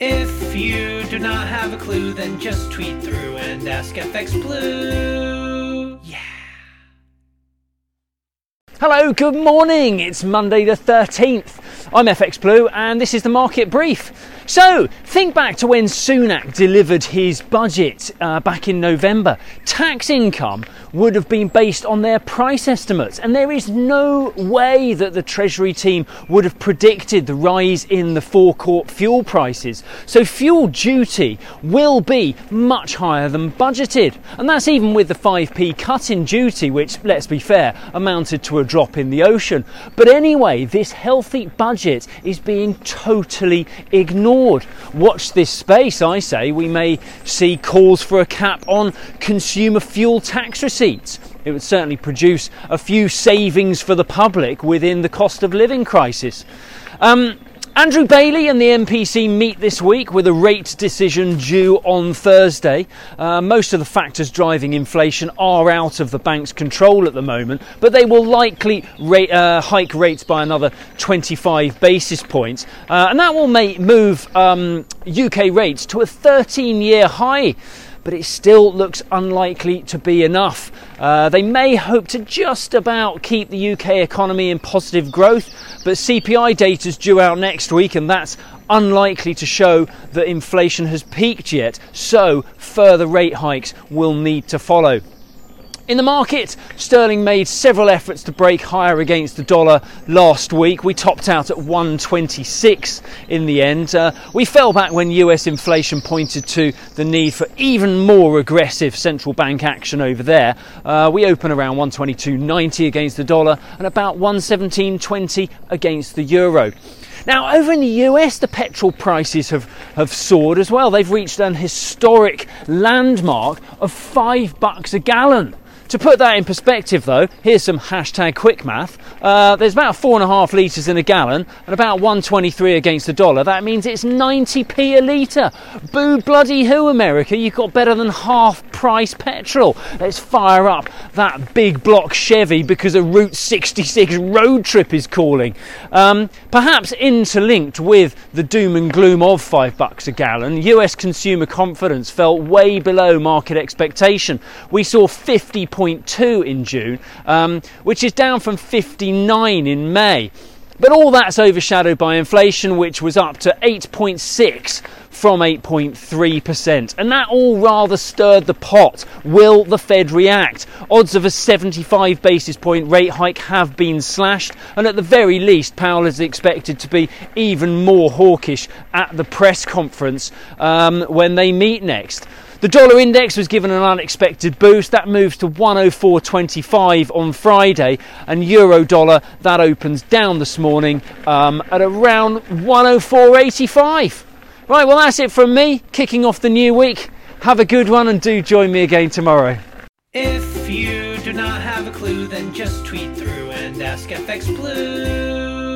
If you do not have a clue, then just tweet through and ask FX Blue. Yeah. Hello, good morning. It's Monday the 13th. I'm FX Blue and this is the market brief. So, think back to when Sunak delivered his budget uh, back in November. Tax income would have been based on their price estimates, and there is no way that the Treasury team would have predicted the rise in the forecourt fuel prices. So, fuel duty will be much higher than budgeted, and that's even with the 5p cut in duty, which, let's be fair, amounted to a drop in the ocean. But anyway, this healthy budget is being totally ignored ignored. Watch this space, I say. We may see calls for a cap on consumer fuel tax receipts. It would certainly produce a few savings for the public within the cost of living crisis. Um, Andrew Bailey and the MPC meet this week with a rate decision due on Thursday. Uh, most of the factors driving inflation are out of the bank's control at the moment, but they will likely rate, uh, hike rates by another 25 basis points, uh, and that will make, move um, UK rates to a 13 year high but it still looks unlikely to be enough. Uh, they may hope to just about keep the UK economy in positive growth, but CPI data is due out next week, and that's unlikely to show that inflation has peaked yet, so further rate hikes will need to follow. In the market, sterling made several efforts to break higher against the dollar last week. We topped out at 126 in the end. Uh, we fell back when US inflation pointed to the need for even more aggressive central bank action over there. Uh, we open around 122.90 against the dollar and about 117.20 against the euro. Now, over in the US, the petrol prices have, have soared as well. They've reached an historic landmark of five bucks a gallon. To put that in perspective, though, here's some hashtag quick math. Uh, there's about four and a half litres in a gallon and about 123 against the dollar. That means it's 90p a litre. Boo bloody who, America? You've got better than half price petrol. Let's fire up that big block Chevy because a Route 66 road trip is calling. Um, perhaps interlinked with the doom and gloom of five bucks a gallon, US consumer confidence fell way below market expectation. We saw 50.2 in June, um, which is down from 59 in May. But all that's overshadowed by inflation, which was up to 8.6 from 8.3%. And that all rather stirred the pot. Will the Fed react? Odds of a 75 basis point rate hike have been slashed, and at the very least, Powell is expected to be even more hawkish at the press conference um, when they meet next. The dollar index was given an unexpected boost. That moves to 104.25 on Friday, and euro dollar that opens down this morning um, at around 104.85. Right, well, that's it from me, kicking off the new week. Have a good one and do join me again tomorrow. If you do not have a clue, then just tweet through and ask FX Blue.